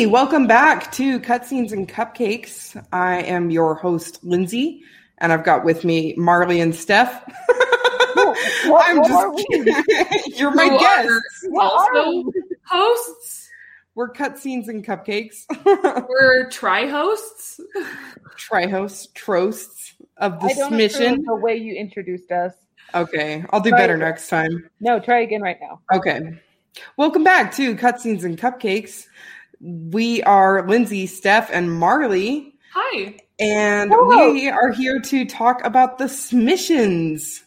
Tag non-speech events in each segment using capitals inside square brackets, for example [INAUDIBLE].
Hey, welcome back to Cutscenes and Cupcakes. I am your host, Lindsay, and I've got with me Marley and Steph. What [LAUGHS] I'm just. [LAUGHS] You're my Who guest. are also hosts. We're Cutscenes and Cupcakes. [LAUGHS] We're tri hosts. Tri-hosts, trosts of the I don't smission. approve the way you introduced us. Okay, I'll do Try better again. next time. No, try again right now. Okay. Welcome back to Cutscenes and Cupcakes. We are Lindsay, Steph, and Marley, Hi. and Hello. we are here to talk about the Smissions.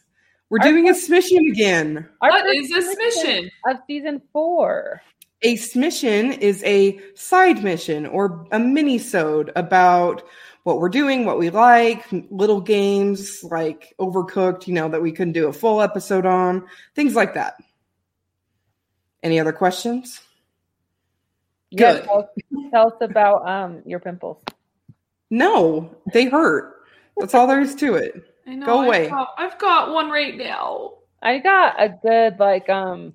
We're Our doing a Smission again. Our What first is a submission? of season four? A Smission is a side mission or a mini-sode about what we're doing, what we like, little games like Overcooked, you know, that we couldn't do a full episode on, things like that. Any other questions? Yeah, Good. tell, us- tell us about um your pimples. No, they hurt. That's all there is to it. I know. Go I've away. got- I've got one right now. I got a good like um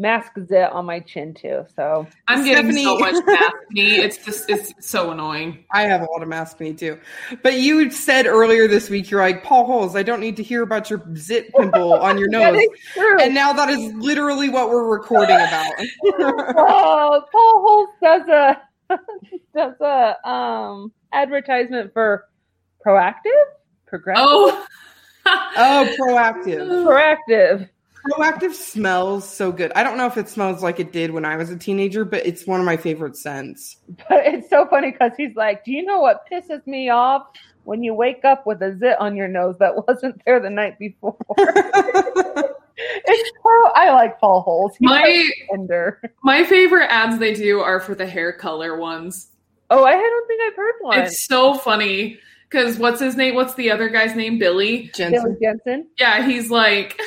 mask zit on my chin too. So I'm getting so Stephanie- much maskne. [LAUGHS] It's just it's so annoying. I have a lot of maskne too. But you said earlier this week, you're like, Paul Holes, I don't need to hear about your zit pimple on your [LAUGHS] nose. is true. And now that is literally what we're recording about. [LAUGHS] oh, Paul Holes does a does a um advertisement for Proactiv, progressive, Oh. oh, Proactiv. Proactiv. Proactiv smells so good. I don't know if it smells like it did when I was a teenager, but it's one of my favorite scents. But it's so funny because he's like, "Do you know what pisses me off when you wake up with a zit on your nose that [LAUGHS] wasn't there the night before?" [LAUGHS] it's so I like Paul Holes. He's My like tender. my favorite ads they do are for the hair color ones. Oh, I don't think I've heard one. It's so funny because what's his name? What's the other guy's name? Billy. Billy Jensen. Jensen. Yeah, he's like,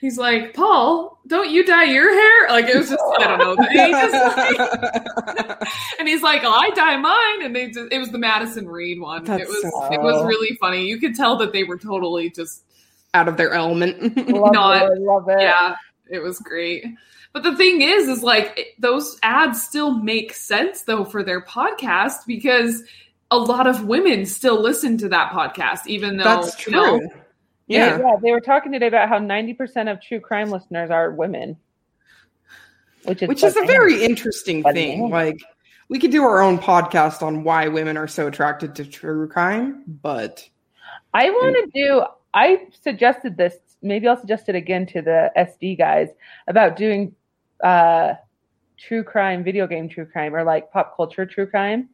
he's like, Paul, don't you dye your hair? Like it was just, I don't know. He just- [LAUGHS] like, [LAUGHS] and he's like, oh, I dye mine, and they just, it was the Madison Reed one. That's it was, so it was really funny. You could tell that they were totally just, Out of their element. [LAUGHS] Love Not- it. Love it. yeah, it was great. But the thing is, is like those ads still make sense though for their podcast because a lot of women still listen to that podcast, even though That's you know, Yeah. yeah. They were talking today about how ninety percent of true crime listeners are women, which is Which is a very interesting thing. Like, we could do our own podcast on why women are so attracted to true crime, but I want to do. I suggested this. Maybe I'll suggest it again to the SD guys about doing uh, true crime, video game true crime, or like pop culture true crime,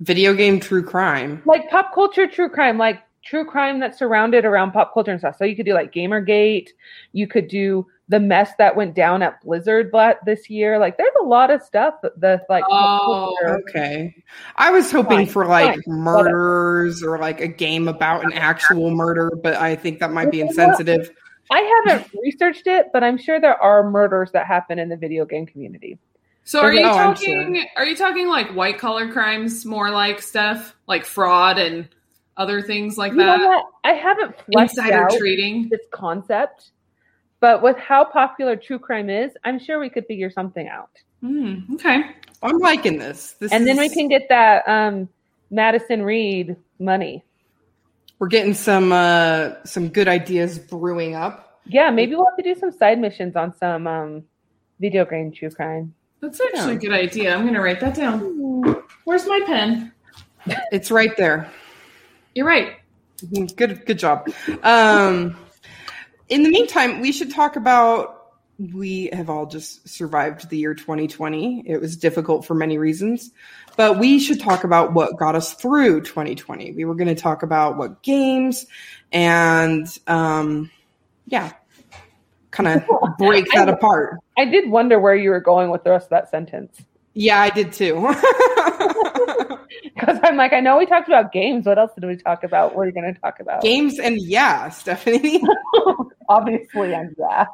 video game true crime. like pop culture true crime, like true crime that's surrounded around pop culture and stuff. So you could do like GamerGate. You could do the mess that went down at Blizzard this year. Like there's a lot of stuff that, that's like Oh, culture. Okay. I was hoping Fine, for like fine, murders or like a game about an actual murder, but I think that might be insensitive. I haven't researched it, but I'm sure there are murders that happen in the video game community. So are you Oh, I'm talking are you talking like white collar crimes more like stuff like fraud and other things like You that? I haven't fleshed Insider out trading. this concept, but with how popular true crime is, I'm sure we could figure something out. Hmm, okay. I'm liking this. This And then we can get that um, Madison Reed money. we're getting some uh some good ideas brewing up. Yeah, maybe we'll have to do some side missions on some um, video game true crime. That's actually Yeah. a good idea. I'm gonna write that down. Where's my pen? [LAUGHS] It's right there. You're right. Good good job. Um in the meantime, we should talk about we have all just survived the year 2020. It was difficult for many reasons, but we should talk about what got us through 2020. We were going to talk about what games and um yeah, kind of break that apart. I did wonder where you were going with the rest of that sentence. Yeah, I did too. [LAUGHS] [LAUGHS] Because I'm like, I know we talked about games. What else did we talk about? What are you going to talk about? games and yeah, Stephanie. [LAUGHS] Obviously, and yeah.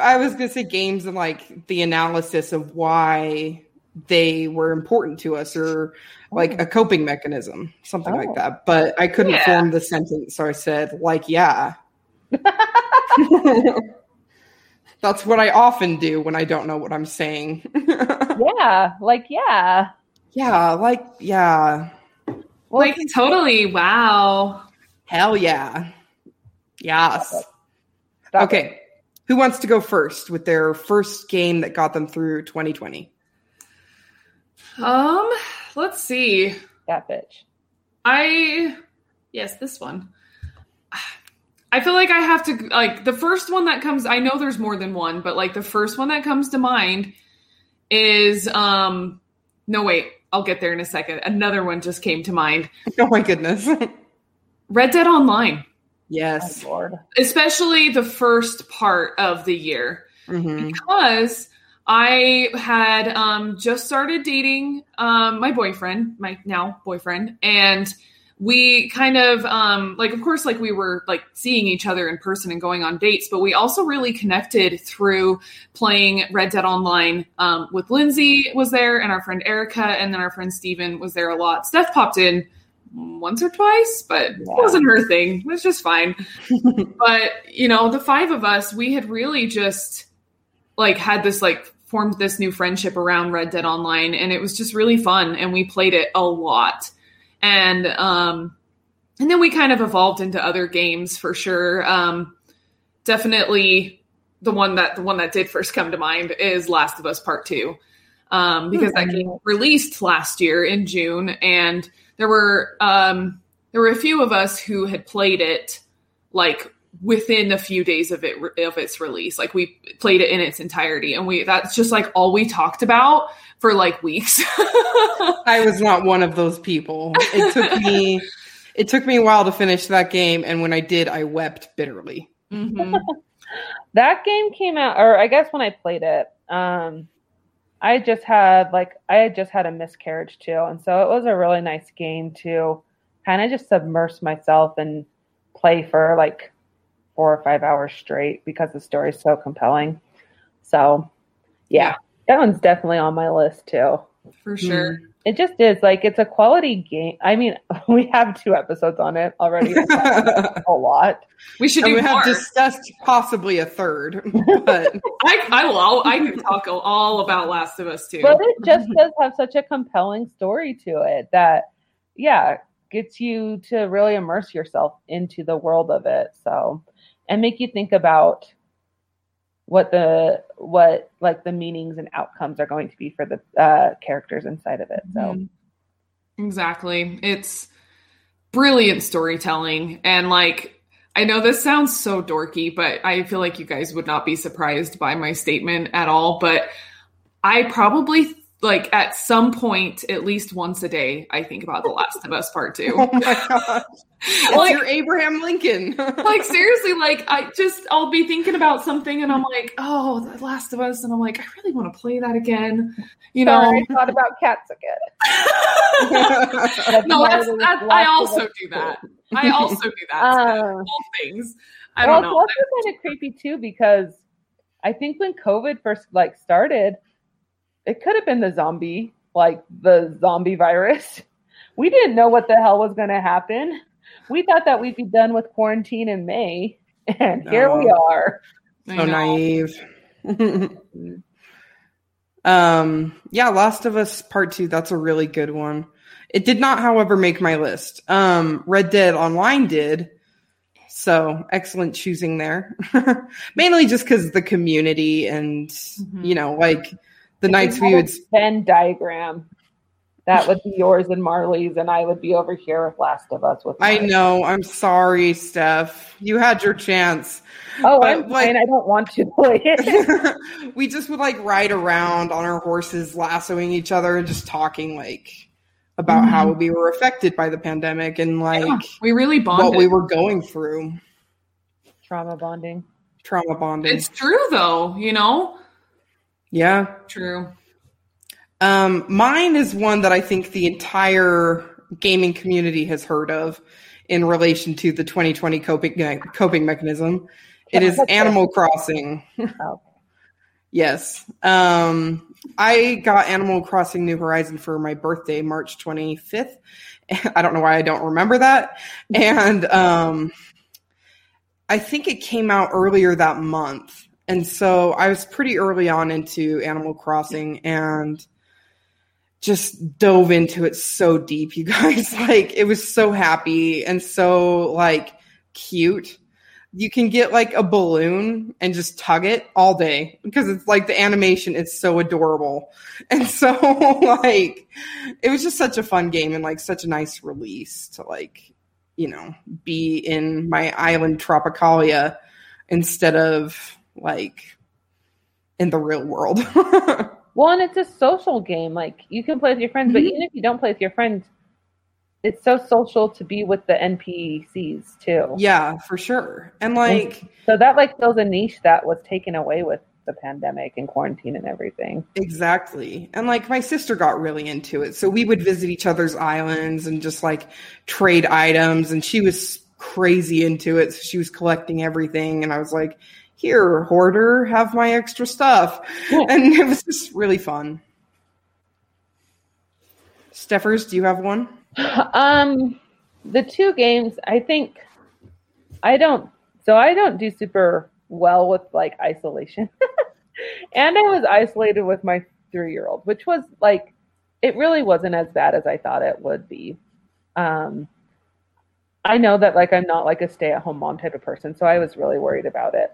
I was gonna say games and like the analysis of why they were important to us or like a oh. coping mechanism, something Oh. like that. But I couldn't Yeah. form the sentence, so I said like yeah. [LAUGHS] That's what I often do when I don't know what I'm saying. yeah, like yeah. Yeah, like yeah. Well, like totally. Wow. Hell yeah. Yes. stop Okay. it. Who wants to go first with their first game that got them through 2020? Um, let's see. That bitch. I yes, this one. I feel like I have to like the first one that comes I know there's more than one, but like the first one that comes to mind is um no wait, I'll get there in a second. Another one just came to mind. Oh my goodness. [LAUGHS] Red Dead Online, My yes. lord. especially the first part of the year. hmm because I had um, just started dating um, my boyfriend, my now boyfriend, and we kind of um, like, of course, like we were like seeing each other in person and going on dates, but we also really connected through playing Red Dead Online um, with Lindsay was there, and our friend Erica, and then our friend Steven was there a lot. Steph popped in once or twice, but it wasn't her thing. It was just fine. [LAUGHS] but you know, the five of us, we had really just like had this like formed this new friendship around Red Dead Online and it was just really fun and we played it a lot. And um and then we kind of evolved into other games for sure. Um definitely the one that the one that did first come to mind is Last of Us Part 2. Um because that game released last year in June and there were um there were a few of us who had played it like within a few days of it of its release like we played it in its entirety and we that's just like all we talked about for like weeks [LAUGHS] I was not one of those people. It took [LAUGHS] me it took me a while to finish that game and when I did I wept bitterly. Mhm. [LAUGHS] That game came out, or I guess when I played it, um, I just had like I had just had a miscarriage too, and so it was a really nice game to kind of just submerge myself and play for like four or five hours straight because the story is so compelling. So, yeah, that one's definitely on my list too. for sure hmm. It just is like it's a quality game. I mean, [LAUGHS] we have two episodes on it already. [LAUGHS] a lot. we should do we have discussed possibly a third, [LAUGHS] but I, I will i can talk all about last of us too But it just does have such a compelling story to it that, yeah, gets you to really immerse yourself into the world of it. So, and make you think about what the what like the meanings and outcomes are going to be for the uh, characters inside of it. So, Mhm. Exactly. It's brilliant storytelling. And like, I know this sounds so dorky, but I feel like you guys would not be surprised by my statement at all. But I probably, like, at some point, at least once a day, I think about The Last of Us Part 2. [LAUGHS] oh my god. It's Like- your Abraham Lincoln. [LAUGHS] like seriously like i just i'll be thinking about something and i'm like oh the last of us and i'm like i really want to play that again you know I thought about cats again. [LAUGHS] no that's, That's i also do that i also do that Both things i well, don't it's know also kind of creepy too because I think when COVID first like started, it could have been the zombie, like the zombie virus. [LAUGHS] We didn't know what the hell was going to happen. We thought that we'd be done with quarantine in May, [LAUGHS] and here we are. I so know. naive. [LAUGHS] um, yeah, Last of Us Part Two. That's a really good one. It did not, however, make my list. Um, Red Dead Online did. So excellent choosing there. Mainly just because the community and Mhm. you know, like the If nights we would. Venn diagram. That would be yours and Marley's, and I would be over here with Last of Us. With I know. I'm sorry, Steph. You had your chance. Oh, but, I'm like- fine. I don't want to play it. [LAUGHS] [LAUGHS] we just would like ride around on our horses, lassoing each other and just talking like about how mm-hmm. we were affected by the pandemic and like Yeah, we really bonded what we were going through. Trauma bonding. Trauma bonding. it's true though you know yeah. true Um, mine is one that I think the entire gaming community has heard of in relation to the 2020 coping coping mechanism. It is [LAUGHS] Animal Crossing. Oh. Yes. Um, I got Animal Crossing New Horizon for my birthday, March 25th. [LAUGHS] I don't know why I don't remember that. And um, I think it came out earlier that month. And so I was pretty early on into Animal Crossing and just dove into it so deep, you [LAUGHS] guys. Like it was so happy and so like cute. You can get like a balloon and just tug it all day because it's like the animation is so adorable. And so [LAUGHS] like it was just such a fun game and like such a nice release to like, you know, be in my island Tropicalia instead of like in the real world. [LAUGHS] Well, and it's a social game. Like you can play with your friends, but Mhm. even if you don't play with your friends, it's so social to be with the NPCs too. yeah, for sure. And like So that like fills a niche that was taken away with the pandemic and quarantine and everything. exactly. And like my sister got really into it. So we would visit each other's islands and just like trade items and she was crazy into it. So she was collecting everything and I was like, "Here, hoarder, have my extra stuff." And it was just really fun. Steffers, do you have one? Um, the two games, I think, I don't. So I don't do super well with like isolation, [LAUGHS] and I was isolated with my three-year-old, which was like, it really wasn't as bad as I thought it would be. Um, I know that like I'm not like a stay-at-home mom type of person, so I was really worried about it.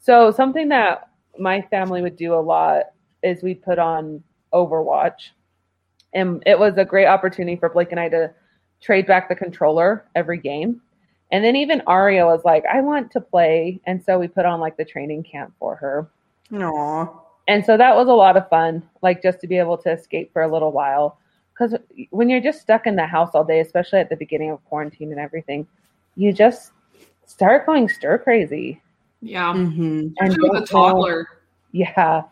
So something that my family would do a lot is we'd put on Overwatch and it was a great opportunity for Blake and I to trade back the controller every game. And then even Aria was like, I want to play. And so we put on like the training camp for her. Aw. And so that was a lot of fun, like just to be able to escape for a little while. Because when you're just stuck in the house all day, especially at the beginning of quarantine and everything, you just start going stir crazy. Yeah. Mm-hmm. And with a toddler. Yeah.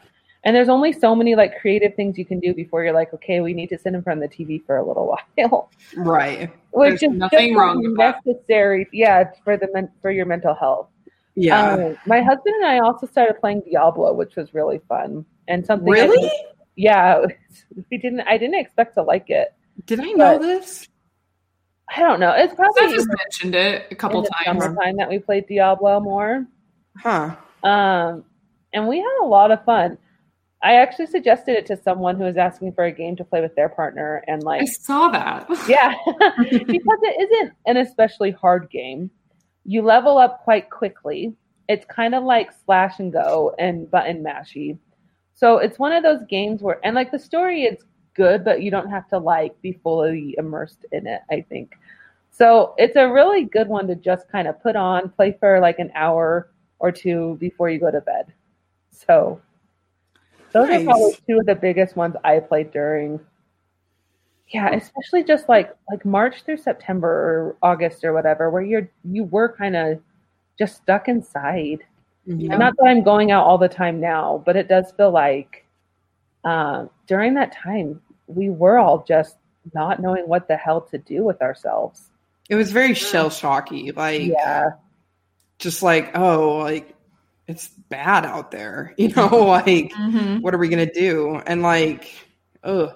And there's only so many like creative things you can do before you're like, okay, we need to sit in front of the TV for a little [LAUGHS] while. Right. which There's is nothing wrong with that. necessary. Yeah, for the men- for your mental health. Yeah. Um, my husband and I also started playing Diablo, which was really fun and something. Really? didn't- yeah, [LAUGHS] we didn't. I didn't expect to like it. Did I know this? I don't know. It's I probably just mentioned it a couple times. summertime that we played Diablo more. Huh. Um, and we had a lot of fun. I actually suggested it to someone who was asking for a game to play with their partner, and like I saw that. [LAUGHS] Yeah, [LAUGHS] because it isn't an especially hard game. You level up quite quickly. It's kind of like slash and go and button mashy. So it's one of those games where, and like the story is good, but you don't have to like be fully immersed in it, I think. So it's a really good one to just kind of put on, play for like an hour or two before you go to bed. So those Nice. are probably two of the biggest ones I played during yeah, especially just like like March through September or August or whatever, where you're you were kind of just stuck inside. Mhm. And not that I'm going out all the time now, but it does feel like um, during that time we were all just not knowing what the hell to do with ourselves. It was very shell shocky. Like, Yeah, just like, oh, like it's bad out there. [LAUGHS] You know, like Mhm. what are we gonna do? And like, ugh.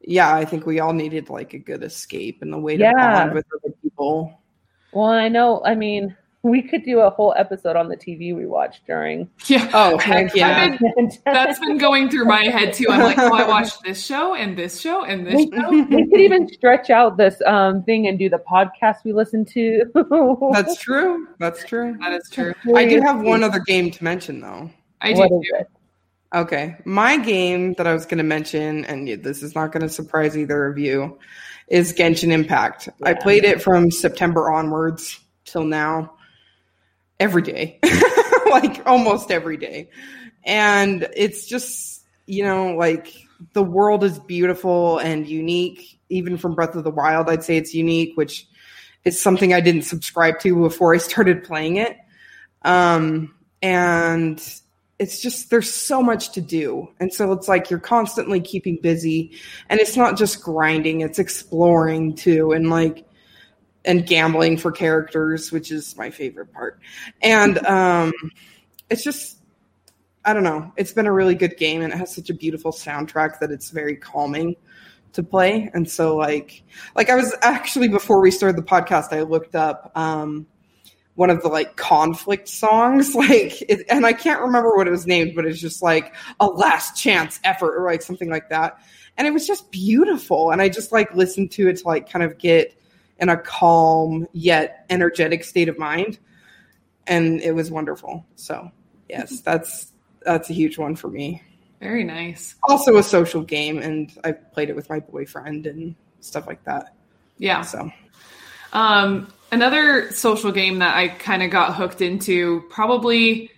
Yeah, I think we all needed like a good escape and the way to Yeah. bond with other people. well, I know. I mean, we could do a whole episode on the TV we watched during. Yeah. Oh, heck yeah. I've been- that's been going through my head too. I'm like, oh, I watched this show and this show and this show. we could even stretch out this um, thing and do the podcast we listen to. [LAUGHS] That's true. That's true. That is true. I do have one other game to mention though. I do What too. it? Okay. My game that I was going to mention, and this is not going to surprise either of you, is Genshin Impact. I played it from September onwards till now, every day, [LAUGHS] like almost every day. And it's just, you know, like the world is beautiful and unique, even from Breath of the Wild. I'd say it's unique, which is something I didn't subscribe to before I started playing it. Um, and it's just there's so much to do and so it's like you're constantly keeping busy and it's not just grinding it's exploring too and like and gambling for characters which is my favorite part. And um it's just i don't know. It's been a really good game and it has such a beautiful soundtrack that it's very calming to play. And so like like i was actually before we started the podcast i looked up um one of the like conflict songs [LAUGHS] like it, and i can't remember what it was named but it's just like a last chance effort or like something like that. And it was just beautiful and i just like listened to it to like kind of get in a calm yet energetic state of mind and it was wonderful so yes that's that's a huge one for me Very nice. also a social game and i played it with my boyfriend and stuff like that Yeah. so Um, another social game that I kind of got hooked into, probably.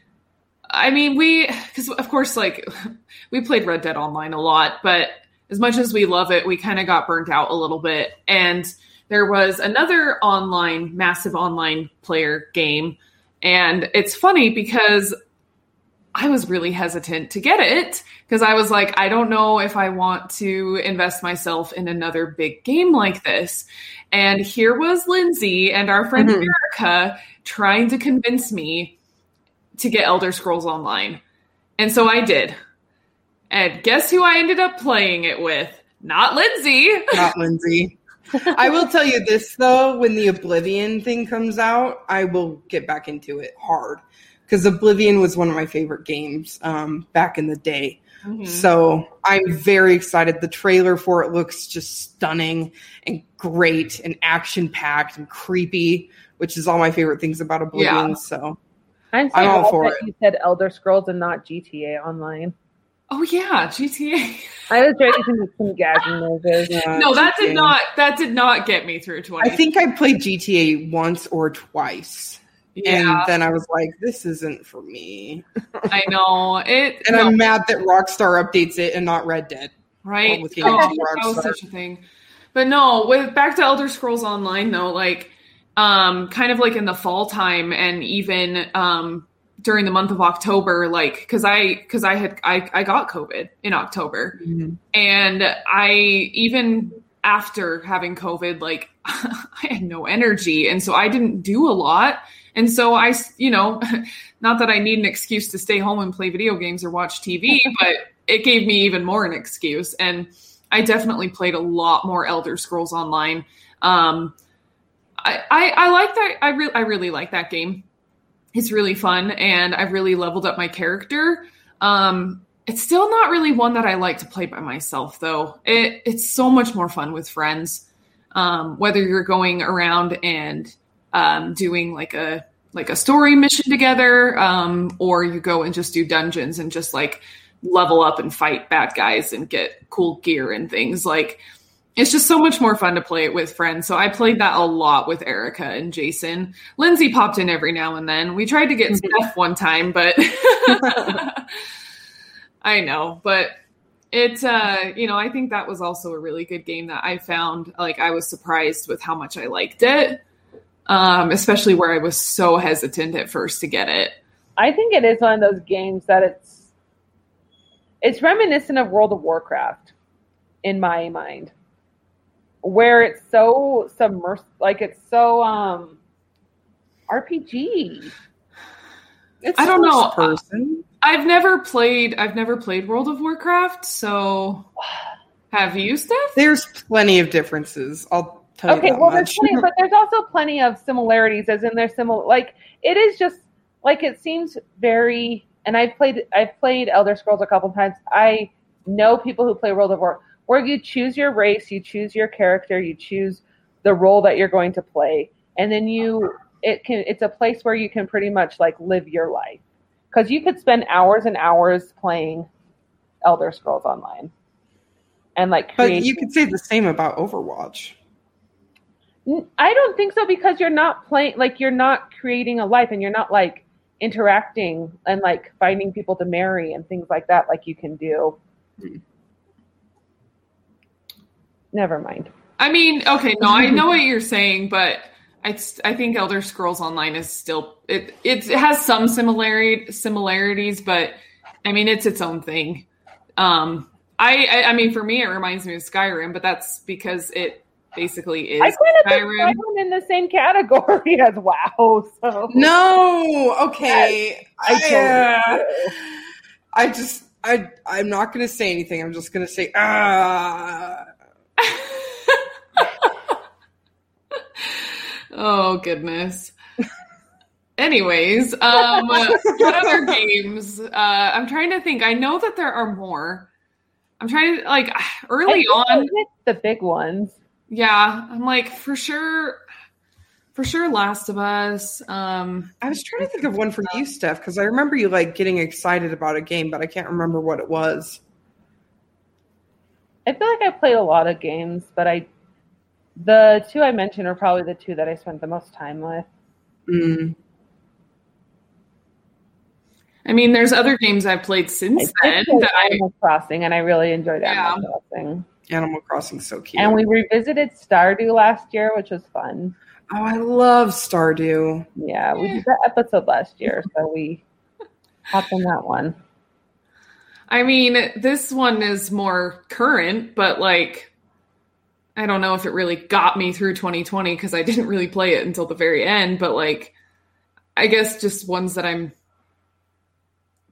I mean, we because of course, like [LAUGHS] we played Red Dead Online a lot, but as much as we love it, we kind of got burnt out a little bit. And there was another online, massive online player game, and it's funny because I was really hesitant to get it because I was like, I don't know if I want to invest myself in another big game like this. And here was Lindsay and our friend Mhm. Erica trying to convince me to get Elder Scrolls Online. And so I did. And guess who I ended up playing it with? Not Lindsay. not lindsay I will tell you this though, when the Oblivion thing comes out, I will get back into it hard because Oblivion was one of my favorite games um, back in the day. Mm-hmm. So I'm very excited. The trailer for it looks just stunning and great and action packed and creepy, which is all my favorite things about Oblivion. Yeah. So I'm so I'm all for it. you said Elder Scrolls and not GTA Online. Oh yeah, GTA. I was ready to make some gagging noises. uh, no, that did not that did not get me through 20. I think I played GTA once or twice. yeah, And then I was like, this isn't for me. [LAUGHS] I know. It And no, I'm mad that Rockstar updates it and not Red Dead. right? with Oh, that was such a thing. But no, with back to Elder Scrolls Online though, like um kind of like in the fall time and even um during the month of October, like because I because I had I, I got COVID in October. And I even after having COVID, like [LAUGHS] I had no energy. And so I didn't do a lot. And so I, you know, [LAUGHS] not that I need an excuse to stay home and play video games or watch TV, [LAUGHS] but it gave me even more an excuse. And I definitely played a lot more Elder Scrolls Online. Um, I, I, I like that. I really, I really like that game. It's really fun, and I've really leveled up my character. Um, it's still not really one that I like to play by myself, though. It, it's so much more fun with friends. Um, whether you're going around and um, doing like a like a story mission together, um, or you go and just do dungeons and just like level up and fight bad guys and get cool gear and things. Like it's just so much more fun to play it with friends. So I played that a lot with Erica and Jason. Lindsay popped in every now and then. We tried to get Steph one time, but [LAUGHS] I know, but it's uh you know i think that was also a really good game that i found like i was surprised with how much i liked it um especially where i was so hesitant at first to get it I think it is one of those games that it's it's reminiscent of World of Warcraft in my mind, where it's so submersed, like it's so um RPG. It's I don't know. Person. i've never played i've never played world of warcraft so [SIGHS] have you steph There's plenty of differences. I'll tell Okay, you that well, there's plenty, but there's also plenty of similarities, as in there's similar. Like it is just like it seems very. And I've played I've played Elder Scrolls a couple times. I know people who play World of War, where you choose your race, you choose your character, you choose the role that you're going to play, and then you it can it's a place where you can pretty much like live your life because you could spend hours and hours playing Elder Scrolls Online, and like but you could say the same about Overwatch. I don't think so because you're not playing like you're not creating a life and you're not like interacting and like finding people to marry and things like that like you can do. Hmm. Never mind. i mean okay no i know what you're saying but I, I think elder scrolls online is still it it has some similarity similarities but i mean it's its own thing um I, I i mean for me it reminds me of skyrim but that's because it basically is I kind of put Skyrim. Skyrim in the same category [LAUGHS] as WoW. So No, okay. I I, totally uh. I just I I'm not gonna say anything. I'm just gonna say ah. [LAUGHS] oh goodness. anyways, um, what other games? Uh, I'm trying to think. I know that there are more. I'm trying to like early on. the big ones. Yeah, I'm like for sure, for sure. Last of Us. Um, I was trying to think of one for you, Steph, because I remember you like getting excited about a game, but I can't remember what it was. I feel like I played a lot of games, but I the two I mentioned are probably the two that I spent the most time with. Mm. I mean, there's other games I've played since I then play that I. Animal Crossing, and I really enjoyed Yeah. Animal Crossing. Animal Crossing's so cute. And we revisited Stardew last year, which was fun. oh, I love Stardew. Yeah, we did that episode last year, so we hopped on that one. I mean, this one is more current, but like, I don't know if it really got me through 2020 because I didn't really play it until the very end. But like, I guess just ones that I'm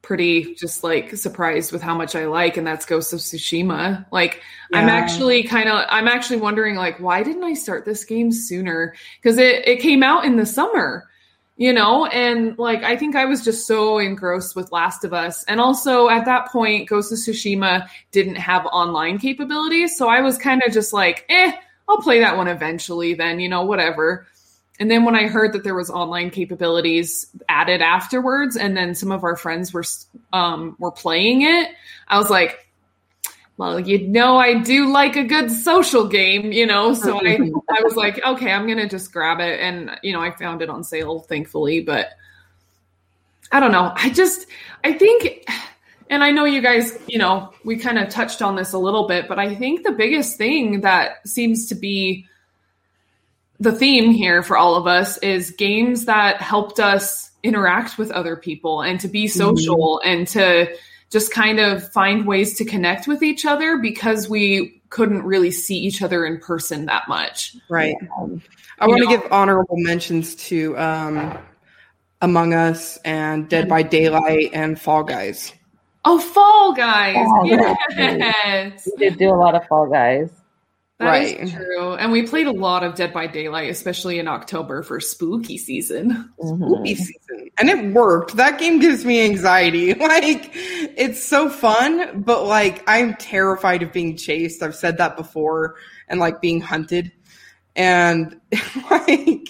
pretty just like surprised with how much I like, and that's Ghost of Tsushima. Like, I'm actually kind of, I'm actually wondering like, why didn't I start this game sooner? Because it it came out in the summer you know? And like i think i was just so engrossed with last of us. And also at that point ghost of tsushima didn't have online capabilities. So i was kind of just like eh i'll play that one eventually then you know whatever. And then when i heard that there was online capabilities added afterwards and then some of our friends were um were playing it i was like well, you know, I do like a good social game, you know, [LAUGHS] so I, I was like, okay, I'm going to just grab it. And, you know, I found it on sale, thankfully, but I don't know. I just, I think, and I know you guys, you know, we kind of touched on this a little bit, but I think the biggest thing that seems to be the theme here for all of us is games that helped us interact with other people and to be social mm-hmm. and to, just kind of find ways to connect with each other because we couldn't really see each other in person that much. Right. Um, I want to give honorable mentions to um, Among Us and Dead by Daylight and Fall Guys. Oh, Fall Guys. Oh, yes. We did do a lot of Fall Guys. That right. is true. And we played a lot of Dead by Daylight, especially in October for spooky season. Mm-hmm. Spooky season. And it worked. That game gives me anxiety. [LAUGHS] Like, it's so fun, but like, I'm terrified of being chased. I've said that before, and like being hunted. And [LAUGHS] like,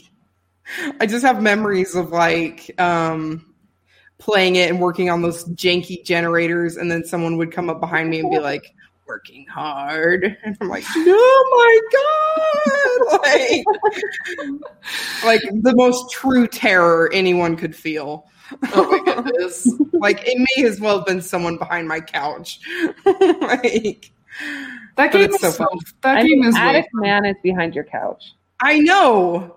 I just have memories of like, um, playing it and working on those janky generators, and then someone would come up behind me and be like, working hard. [LAUGHS] And I'm like, oh my God. [LAUGHS] Like, like the most true terror anyone could feel. Oh my goodness. like it may as well have been someone behind my couch. [LAUGHS] like that game is so fun. That I game mean, is Attic Man is behind your couch. I know.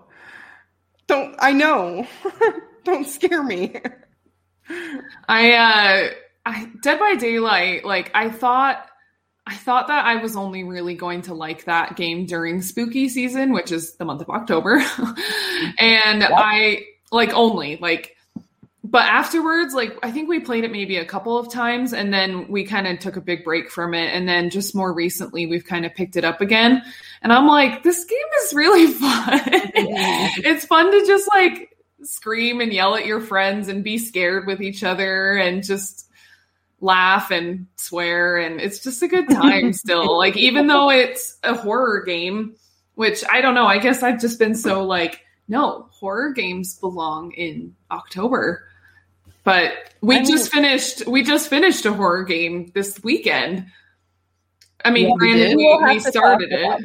Don't I know. [LAUGHS] Don't scare me. [LAUGHS] I uh I Dead by Daylight, like I thought I thought that I was only really going to like that game during spooky season, which is the month of October. and yep. I like only like but afterwards like I think we played it maybe a couple of times and then we kind of took a big break from it. And then just more recently we've kind of picked it up again. And I'm like this game is really [LAUGHS] fun. it's fun to just like scream and yell at your friends and be scared with each other and just laugh and swear. And it's just a good time [LAUGHS] still. Like even though it's a horror game which i don't know i guess i've just been so like no horror games belong in october but we I just finished we just finished a horror game this weekend i mean Yeah, granted we, We'll we started it.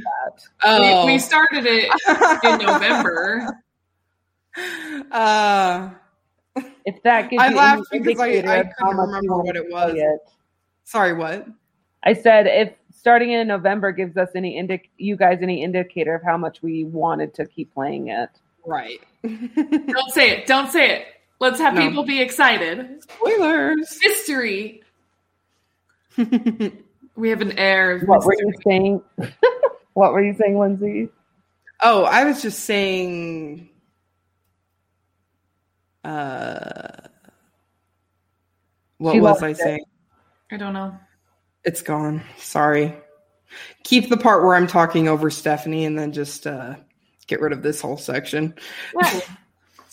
Oh. we, we started it [LAUGHS] in november uh If that gives I you laughed any because I- indicator I of how couldn't much remember what it was. it. sorry, what? I said if starting in November gives us any indic you guys any indicator of how much we wanted to keep playing it. Right. [LAUGHS] don't say it don't say it let's have No. people be excited Spoilers. mystery [LAUGHS] we have an air of What were you saying? [LAUGHS] what were you saying, Lindsay? oh, I was just saying uh what She was I it. saying? i don't know It's gone. Sorry. Keep the part where I'm talking over Stephanie and then just uh get rid of this whole section.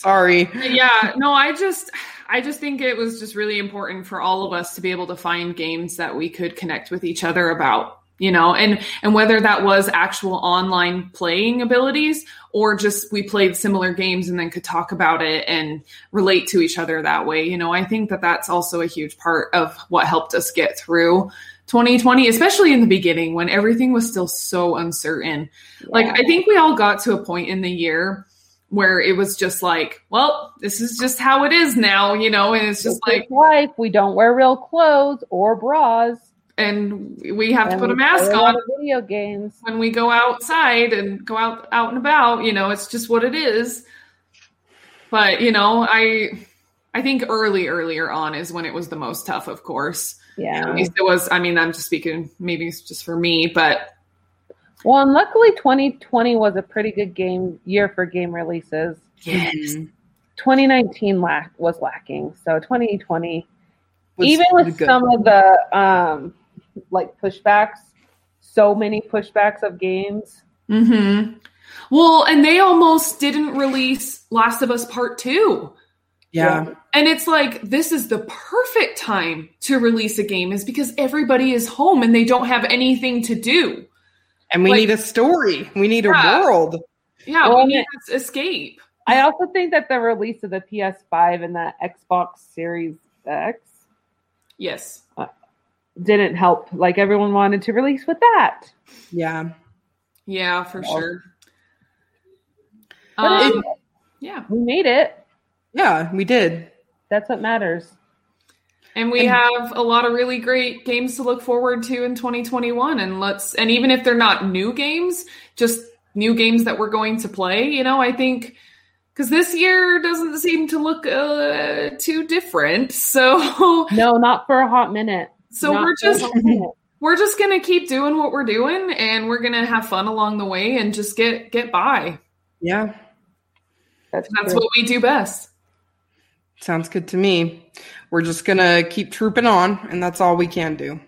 Sorry. yeah, no, I just I just think it was just really important for all of us to be able to find games that we could connect with each other about, you know, and and whether that was actual online playing abilities or just we played similar games and then could talk about it and relate to each other that way, you know, I think that that's also a huge part of what helped us get through 2020, especially in the beginning when everything was still so uncertain. Yeah. Like I think we all got to a point in the year where it was just like, well, this is just how it is now, you know, and it's just it's like life. We don't wear real clothes or bras. And we have and to put a mask on video games when we go outside and go out out and about, you know, it's just what it is. But, you know, I I think early earlier on is when it was the most tough, of course. Yeah. At least it was I mean, I'm just speaking maybe it's just for me, but well, and luckily 2020 was a pretty good game year for game releases. Yes. 2019 lack was lacking. So 2020 was even with good. some of the um like pushbacks, so many pushbacks of games. Mhm. Well, and they almost didn't release Last of Us Part 2. Yeah. yeah. And it's like this is the perfect time to release a game is because everybody is home and they don't have anything to do. And we like, need a story. We need yeah. a world. Yeah, well, we need to escape. I also think that the release of the PS5 and the Xbox Series X, yes, uh, didn't help. Like everyone wanted to release with that. Yeah, yeah, for sure. Um, it, yeah, we made it. Yeah, we did. That's what matters. And we and, have a lot of really great games to look forward to in 2021. And let's, and even if they're not new games, just new games that we're going to play, you know, I think because this year doesn't seem to look uh, too different. [LAUGHS] So, no, not for a hot minute. So not we're just, we're just going to keep doing what we're doing and we're going to have fun along the way and just get, get by. Yeah. That's, That's what we do best. Sounds good to me. We're just gonna keep trooping on, and that's all we can do.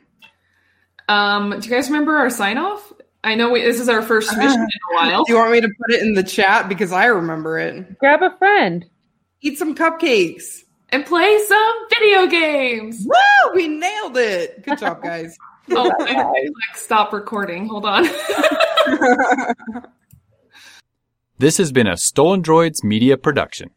Um, do you guys remember our sign off? I know we, this is our first mission in a while. do you want me to put it in the chat because I remember it? Grab a friend, eat some cupcakes, and play some video games. Woo! We nailed it. Good job, guys. [LAUGHS] oh, [LAUGHS] I, like stop recording. Hold on. [LAUGHS] this has been a Stolen Droids media production.